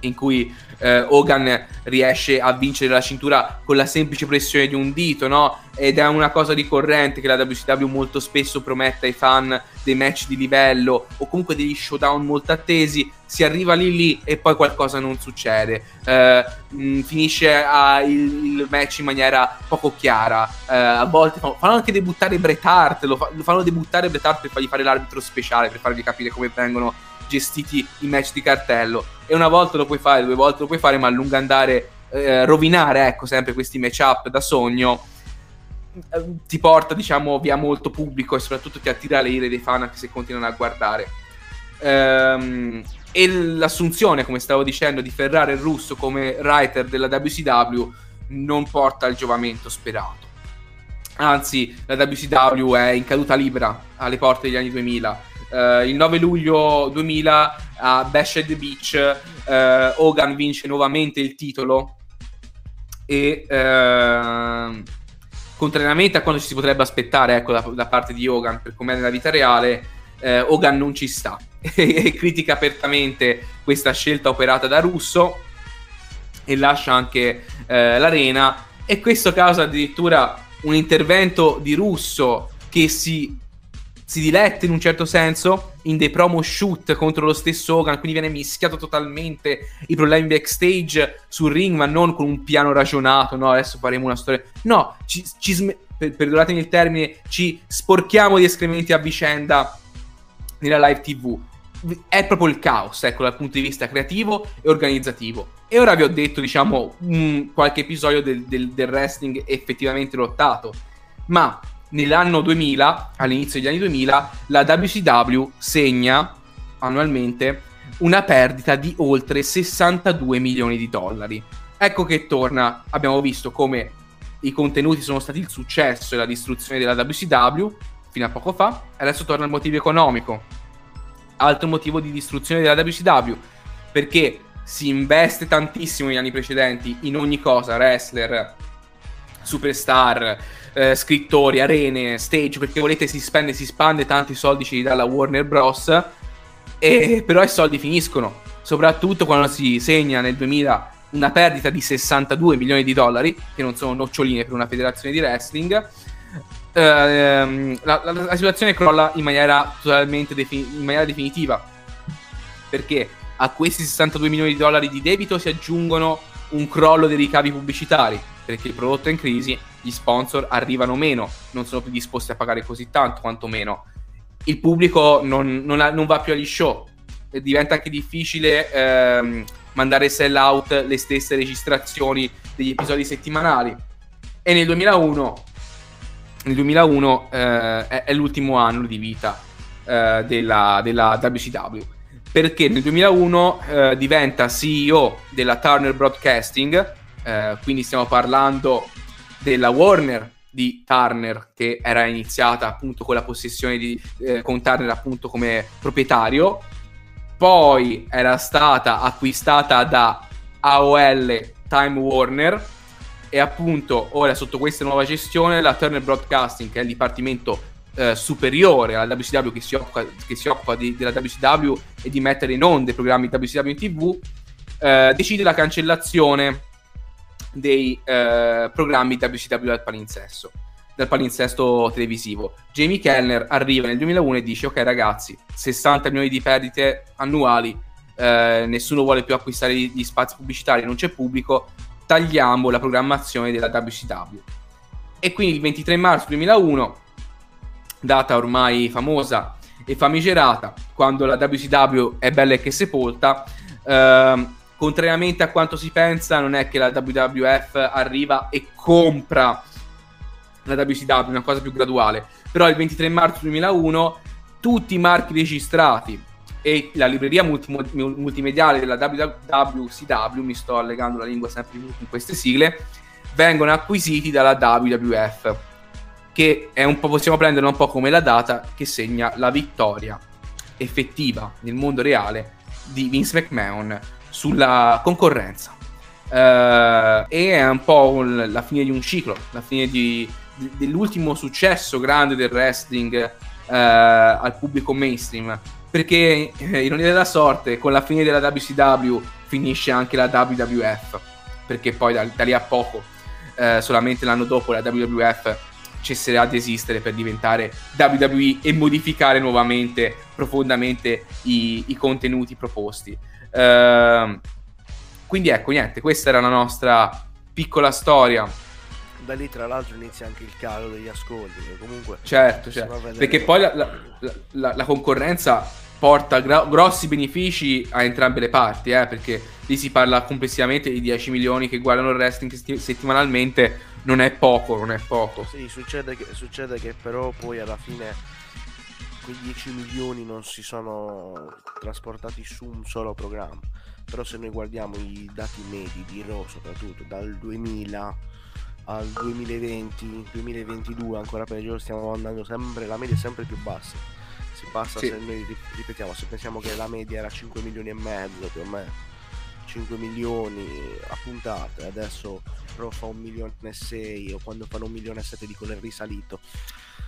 [SPEAKER 1] in cui eh, Hogan riesce a vincere la cintura con la semplice pressione di un dito, no? Ed è una cosa ricorrente che la WCW molto spesso promette ai fan dei match di livello o comunque degli showdown molto attesi. Si arriva lì lì e poi qualcosa non succede. Eh, mh, mm, finisce a, il, il, match in maniera poco chiara. Eh, a volte fanno, fanno, anche debuttare Bret Hart, lo, fa, lo fanno debuttare Bret Hart per fargli fare l'arbitro speciale, per fargli capire come vengono gestiti i match di cartello. E una volta lo puoi fare, due volte lo puoi fare, ma a lungo andare, eh, rovinare, ecco, sempre questi match-up da sogno, eh, ti porta, diciamo, via molto pubblico e soprattutto ti attira le ire dei fan anche se continuano a guardare. Ehm, e l'assunzione, come stavo dicendo, di Ferrari e Russo come writer della WCW non porta al giovamento sperato. Anzi, la WCW è in caduta libera alle porte degli anni 2000. Uh, il 9 luglio 2000 a Bash the Beach uh, Hogan vince nuovamente il titolo e uh, contrariamente a quanto ci si potrebbe aspettare ecco, da, da, parte di Hogan per come è nella vita reale Hogan non ci sta. E critica apertamente questa scelta operata da Russo e lascia anche l'arena. E questo causa addirittura un intervento di Russo che si, si diletta in un certo senso in dei promo shoot contro lo stesso Hogan, quindi viene mischiato totalmente i problemi backstage sul ring, ma non con un piano ragionato, no, adesso faremo una storia. No, ci, ci sm- per, perdonatemi il termine, ci sporchiamo di escrementi a vicenda nella live TV. È proprio il caos, ecco, dal punto di vista creativo e organizzativo. E ora vi ho detto, diciamo, un, qualche episodio del, del, del wrestling effettivamente lottato. Ma nell'anno 2000, all'inizio degli anni 2000, la WCW segna annualmente una perdita di oltre 62 milioni di dollari. Ecco che torna, abbiamo visto come i contenuti sono stati il successo e la distruzione della WCW fino a poco fa, adesso torna il motivo economico. Altro motivo di distruzione della WCW, perché si investe tantissimo negli anni precedenti in ogni cosa, wrestler, superstar, eh, scrittori, arene, stage, perché volete si spende, si spande, tanti soldi ci dà la Warner Bros. E però i soldi finiscono, soprattutto quando si segna nel 2000 una perdita di 62 milioni di dollari, che non sono noccioline per una federazione di wrestling. Ehm, la, la, la, situazione crolla in maniera totalmente defin- in maniera definitiva perché a questi 62 milioni di dollari di debito si aggiungono un crollo dei ricavi pubblicitari, perché il prodotto è in crisi, gli sponsor arrivano meno, non sono più disposti a pagare così tanto, quantomeno. Il pubblico non, non, ha, non va più agli show, diventa anche difficile ehm, mandare sell out le stesse registrazioni degli episodi settimanali. E nel 2001, nel 2001 eh, è, è, l'ultimo anno di vita eh, della, della WCW perché nel 2001 eh, diventa CEO della Turner Broadcasting, eh, quindi stiamo parlando della Warner di Turner che era iniziata appunto con la possessione di, eh, con Turner appunto come proprietario, poi era stata acquistata da AOL Time Warner e appunto ora sotto questa nuova gestione la Turner Broadcasting che è il dipartimento eh, superiore alla WCW che si occupa, che si occupa di, della WCW e di mettere in onda i programmi WCW in tv, eh, decide la cancellazione dei eh, programmi WCW dal palinsesto, dal palinsesto televisivo. Jamie Kellner arriva nel 2001 e dice ok ragazzi, 60 milioni di perdite annuali, eh, nessuno vuole più acquistare gli spazi pubblicitari, non c'è pubblico, tagliamo la programmazione della WCW. E quindi il 23 marzo 2001 data ormai famosa e famigerata, quando la WCW è bella e che sepolta. Ehm, contrariamente a quanto si pensa, non è che la WWF arriva e compra la WCW, una cosa più graduale. Però il 23 marzo 2001 tutti i marchi registrati e la libreria multi- multimediale della WWCW, mi sto allegando la lingua sempre in queste sigle, vengono acquisiti dalla WWF che è un po', possiamo prenderla un po' come la data che segna la vittoria effettiva nel mondo reale di Vince McMahon sulla concorrenza. Uh, e è un po' la fine di un ciclo, la fine di, di, dell'ultimo successo grande del wrestling uh, al pubblico mainstream. Perché, eh, ironia della sorte, con la fine della WCW finisce anche la WWF. Perché poi da, da lì a poco, uh, solamente l'anno dopo, la WWF cesserà di esistere per diventare WWE e modificare nuovamente profondamente i, i contenuti proposti. Uh, quindi ecco, niente, questa era la nostra piccola storia.
[SPEAKER 2] Da lì tra l'altro inizia anche il calo degli ascolti, comunque...
[SPEAKER 1] Certo, certo. perché poi la, la, la, la concorrenza porta gra- grossi benefici a entrambe le parti, eh, perché lì si parla complessivamente di 10 milioni che guardano il wrestling settimanalmente non è poco, non è poco.
[SPEAKER 2] Sì, succede che, succede che però poi alla fine quei 10 milioni non si sono trasportati su un solo programma. Però se noi guardiamo i dati medi di Raw, soprattutto dal 2000 al 2020-2022 ancora peggio stiamo andando sempre la media è sempre più bassa si passa sì. se noi ripetiamo se pensiamo che la media era 5 milioni e mezzo più o meno 5 milioni a puntate adesso però fa un milione e 6 o quando fanno un milione e 7 dicono è risalito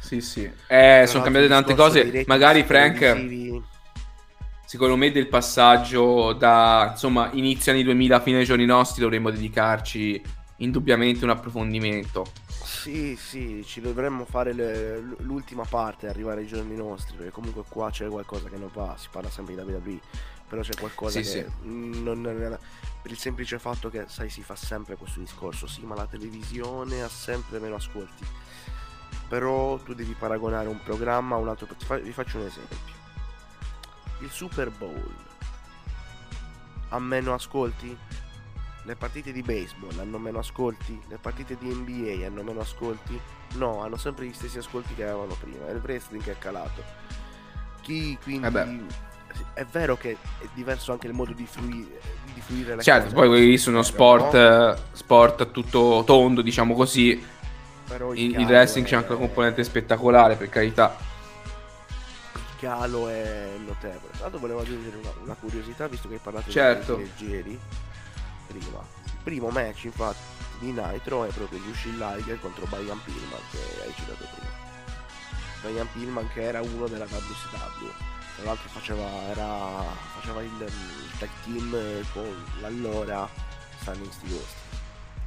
[SPEAKER 1] sì sì eh, sono cambiate tante cose magari Frank secondo me del passaggio da insomma inizio anni 2000 fine ai giorni nostri dovremmo dedicarci indubbiamente un approfondimento.
[SPEAKER 2] Sì, sì, ci dovremmo fare le, l'ultima parte, arrivare ai giorni nostri, perché comunque qua c'è qualcosa che non va, si parla sempre di WWE, però c'è qualcosa sì, che sì. Non, non, per il semplice fatto che, sai, si fa sempre questo discorso, sì, ma la televisione ha sempre meno ascolti. Però tu devi paragonare un programma a un altro, vi faccio un esempio. Il Super Bowl ha meno ascolti? Le partite di baseball hanno meno ascolti? Le partite di NBA hanno meno ascolti? No, hanno sempre gli stessi ascolti che avevano prima. È il wrestling che è calato. Chi quindi... Eh è vero che è diverso anche il modo di, fruire, di fruire le
[SPEAKER 1] certo,
[SPEAKER 2] cose.
[SPEAKER 1] poi quelli sono sport, no? sport tutto tondo, diciamo così. Però il, il wrestling è... c'è anche una componente spettacolare, per carità.
[SPEAKER 2] Il calo è notevole. Tra l'altro volevo aggiungere una, una, curiosità, visto che hai parlato
[SPEAKER 1] certo.
[SPEAKER 2] di leggeri prima. Il primo match infatti di Nitro è proprio Yushin Liger contro Brian Pillman che hai citato prima. Brian Pillman che era uno della WCW. Tra l'altro faceva, era, faceva il, il, tag team con l'allora Stanley Steve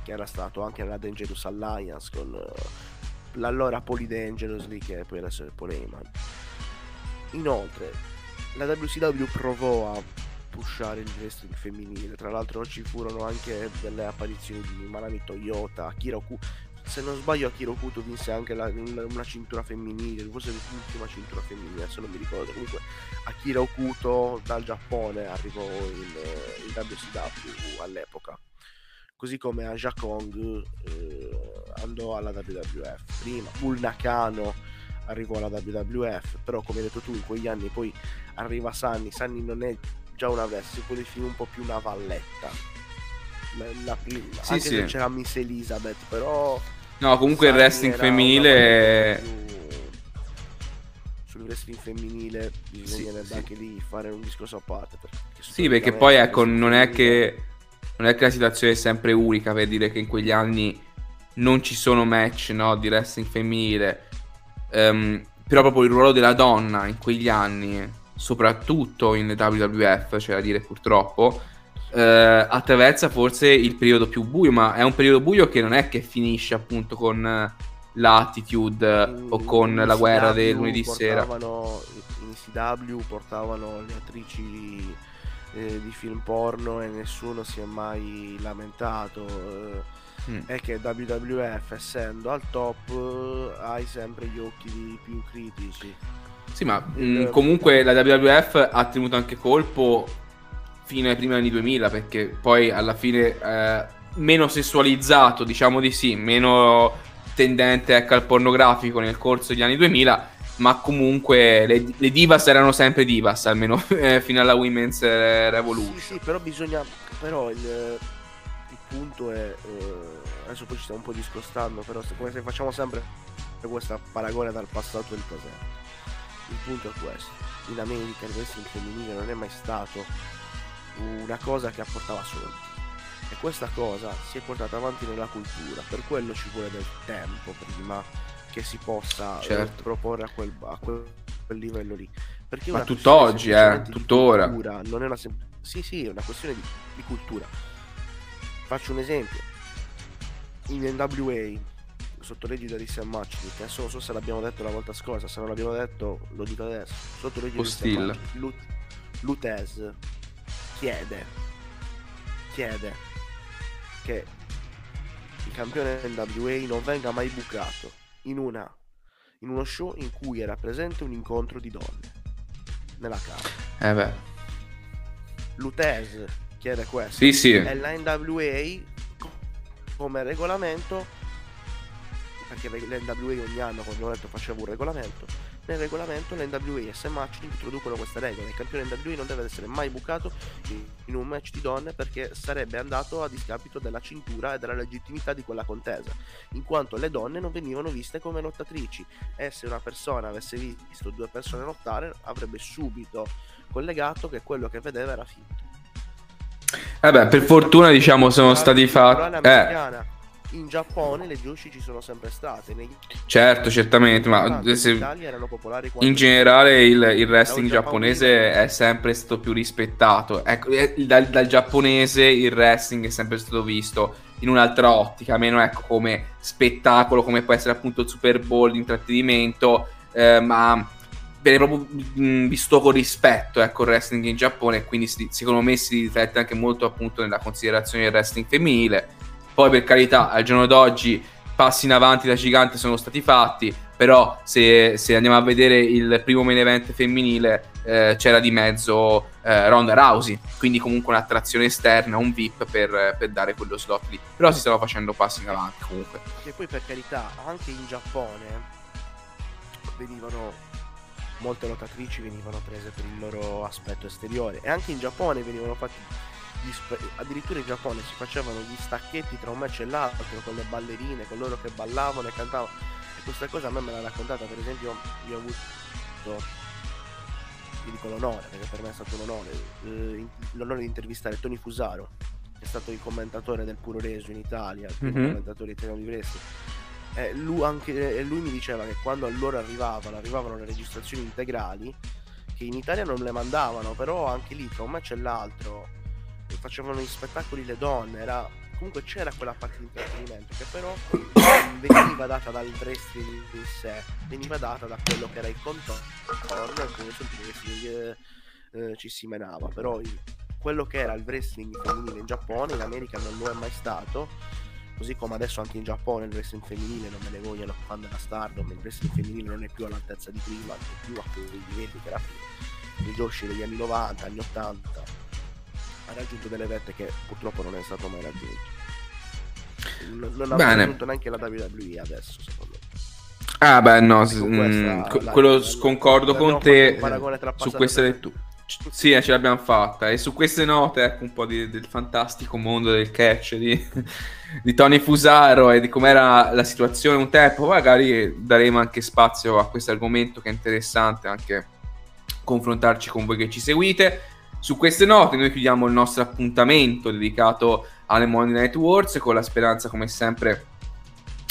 [SPEAKER 2] che era stato anche nella Dangerous Alliance con uh, l'allora Poly Dangerous lì che poi adesso è Paul Heyman. Inoltre la WCW provò a pushare il wrestling femminile. Tra l'altro ci furono anche delle apparizioni di Manami Toyota, Akira Okuto. Se non sbaglio Akira Okuto vinse anche la, una cintura femminile, forse l'ultima cintura femminile, adesso non mi ricordo. Comunque Akira Okuto dal Giappone arrivò in, in WCW all'epoca. Così come Aja Kong eh, andò alla WWF. Prima Bull Nakano arrivò alla WWF, però come hai detto tu in quegli anni poi arriva Sunny, Sunny non è già una veste, si può definire un po' più una valletta. La, la, sì, anche sì. se c'era Miss Elizabeth, però...
[SPEAKER 1] No, comunque il wrestling femminile...
[SPEAKER 2] Sul wrestling femminile bisognerebbe sì, anche lì fare un discorso a parte.
[SPEAKER 1] Perché sì, perché poi ecco, non è che... Non è che la situazione è sempre unica per dire che in quegli anni non ci sono match no, di wrestling femminile. Um, però proprio il ruolo della donna in quegli anni soprattutto in WWF, c'è da dire purtroppo, eh, attraversa forse il periodo più buio, ma è un periodo buio che non è che finisce appunto con l'attitude mm, o con la guerra del lunedì sera.
[SPEAKER 2] In CW portavano le attrici eh, di film porno e nessuno si è mai lamentato. Eh, mm. È che WWF essendo al top hai sempre gli occhi più critici.
[SPEAKER 1] Sì, ma mh, mm, comunque la WWF ha tenuto anche colpo fino ai primi anni 2000 perché poi alla fine eh, meno sessualizzato, diciamo di sì, meno tendente ecco, al pornografico nel corso degli anni 2000, ma comunque le, le divas erano sempre divas, almeno eh, fino alla Women's Revolution.
[SPEAKER 2] Sì, sì, però bisogna... però il, il punto è... Eh, adesso poi ci stiamo un po' discostando, però se, come se facciamo sempre questa paragone dal passato e al presente. Il punto è questo. In America il wrestling femminile non è mai stato una cosa che apportava soldi. E questa cosa si è portata avanti nella cultura per quello ci vuole del tempo prima che si possa eh, certo. proporre a quel, a quel, livello lì.
[SPEAKER 1] Perché ma tutt'oggi eh, tuttora.
[SPEAKER 2] cultura, non è una sem- sì sì è una questione di, di cultura. Faccio un esempio. In NWA sotto l'egida di Sam Match che adesso non so se l'abbiamo detto la volta scorsa se non l'abbiamo detto lo dico adesso. Sotto l'egida di Sam Match Lutez chiede chiede che il campione NWA non venga mai bucato in una in uno show in cui era presente un incontro di donne. Nella casa.
[SPEAKER 1] Eh beh.
[SPEAKER 2] Lutez chiede questo.
[SPEAKER 1] Sì sì.
[SPEAKER 2] E la NWA come regolamento perché l'NWA ogni anno, come ho detto, faceva un regolamento, nel regolamento l'NWA e SM Match introducono questa regola. Il campione NWA non deve essere mai bucato in un match di donne perché sarebbe andato a discapito della cintura e della legittimità di quella contesa, in quanto le donne non venivano viste come lottatrici e se una persona avesse visto due persone lottare avrebbe subito collegato che quello che vedeva era finto.
[SPEAKER 1] Vabbè, per fortuna diciamo sono stati fatti... Eh
[SPEAKER 2] in Giappone le Joshi ci sono sempre state. Nei...
[SPEAKER 1] Certo, certamente, ma se... in, generale il, il wrestling giapponese è sempre stato più rispettato. Ecco, dal, dal, giapponese il wrestling è sempre stato visto in un'altra ottica, meno ecco come spettacolo, come può essere appunto il Super Bowl di intrattenimento, eh, ma viene proprio mh, visto con rispetto ecco il wrestling in Giappone quindi si, secondo me si riflette anche molto appunto nella considerazione del wrestling femminile poi per carità, al giorno d'oggi passi in avanti da gigante sono stati fatti, però se, se andiamo a vedere il primo main event femminile eh, c'era di mezzo eh, Ronda Rousey, quindi comunque un'attrazione esterna, un VIP per, per, dare quello slot lì. Però si stanno facendo passi in avanti comunque.
[SPEAKER 2] E poi per carità, anche in Giappone venivano molte lottatrici venivano prese per il loro aspetto esteriore e anche in Giappone venivano fatti addirittura in Giappone si facevano gli stacchetti tra un match e l'altro con le ballerine, con loro che ballavano e cantavano. E questa cosa a me me l'ha raccontata, per esempio, io ho avuto, vi dico l'onore, perché per me è stato un onore, eh, l'onore di intervistare Tony Fusaro, che è stato il commentatore del Puro Reso in Italia, il primo mm-hmm. commentatore italiano di wrestling. Eh, lui, anche, eh, lui mi diceva che quando a loro arrivavano, arrivavano le registrazioni integrali, che in Italia non le mandavano, però anche lì tra un match e l'altro facevano gli spettacoli le donne, era comunque c'era quella parte di intrattenimento che però veniva data dal wrestling in sé, veniva data da quello che era il contorno e come sul wrestling eh, eh, ci si menava, però il, quello che era il wrestling femminile in Giappone, in America non lo è mai stato, così come adesso anche in Giappone il wrestling femminile non me ne vogliono fan della Stardom, il wrestling femminile non è più all'altezza di prima, non è più a quei livelli che era prima, i Joshi degli anni 90, anni 80 ha raggiunto delle vette che purtroppo non è stato mai raggiunto. Non, non ha raggiunto neanche la WWE adesso, secondo me.
[SPEAKER 1] Ah, beh, no, s- mh, la, quello la, concordo con te su queste letture. Sì, eh, ce l'abbiamo fatta. E su queste note, ecco un po' di, del fantastico mondo del catch di, di Tony Fusaro e di com'era la situazione un tempo. Magari daremo anche spazio a questo argomento che è interessante anche confrontarci con voi che ci seguite. Su queste note noi chiudiamo il nostro appuntamento dedicato alle Monday Night Wars con la speranza come sempre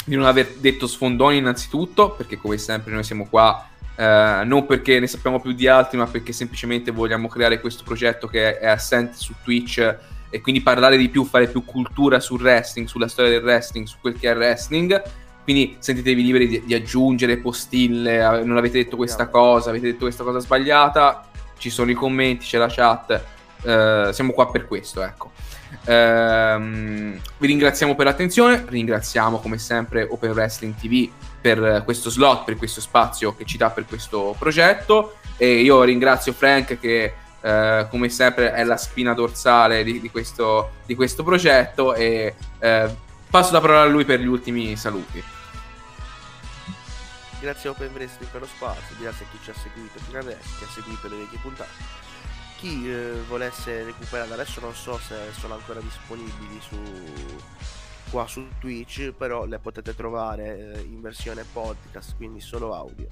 [SPEAKER 1] di non aver detto sfondoni innanzitutto perché come sempre noi siamo qua eh, non perché ne sappiamo più di altri ma perché semplicemente vogliamo creare questo progetto che è assente su Twitch e quindi parlare di più, fare più cultura sul wrestling, sulla storia del wrestling, su quel che è il wrestling. Quindi sentitevi liberi di, di aggiungere postille, non avete detto questa cosa, avete detto questa cosa sbagliata, ci sono i commenti, c'è la chat, eh, siamo qua per questo, ecco. Ehm, vi ringraziamo per l'attenzione, ringraziamo come sempre Open Wrestling TV per questo slot, per questo spazio che ci dà per questo progetto e io ringrazio Frank che eh, come sempre è la spina dorsale di, di, questo, di questo, progetto e eh, passo la parola a lui per gli ultimi saluti
[SPEAKER 2] grazie a Open Wrestling per lo spazio, grazie a chi ci ha seguito fino adesso, chi ha seguito le vecchie puntate. Chi eh, volesse recuperare, adesso non so se sono ancora disponibili su qua su Twitch, però le potete trovare eh, in versione podcast, quindi solo audio.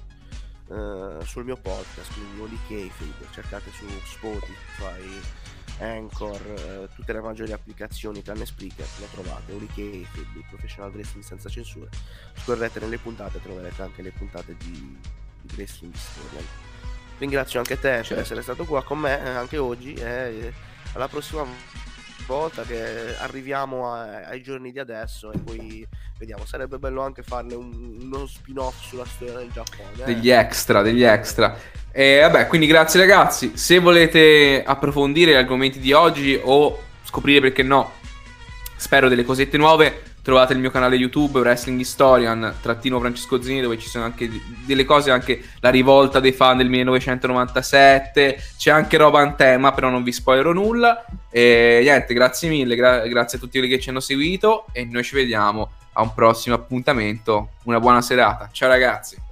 [SPEAKER 2] Eh, sul mio podcast, quindi Oli Kayfield, cercate su Spotify, Anchor, eh, tutte le maggiori applicazioni tranne Spreaker, le trovate, Uricated, il Professional Wrestling senza censura. Scorrete nelle puntate troverete anche le puntate di, di Wrestling Storyline. Ringrazio anche te certo. per essere stato qua con me eh, anche oggi e alla prossima volta che arriviamo a, ai giorni di adesso e poi vediamo. Sarebbe bello anche farne un, uno spin off sulla storia del Giappone eh?
[SPEAKER 1] degli extra degli extra. E vabbè quindi grazie ragazzi. Se volete approfondire gli argomenti di oggi o scoprire perché no spero delle cosette nuove trovate il mio canale YouTube Wrestling Historian trattino Francesco Zini dove ci sono anche delle cose anche la rivolta dei fan del 1997 c'è anche roba in tema però non vi spoilerò nulla. E niente grazie mille gra- grazie a tutti quelli che ci hanno seguito e noi ci vediamo a un prossimo appuntamento. Una buona serata. Ciao ragazzi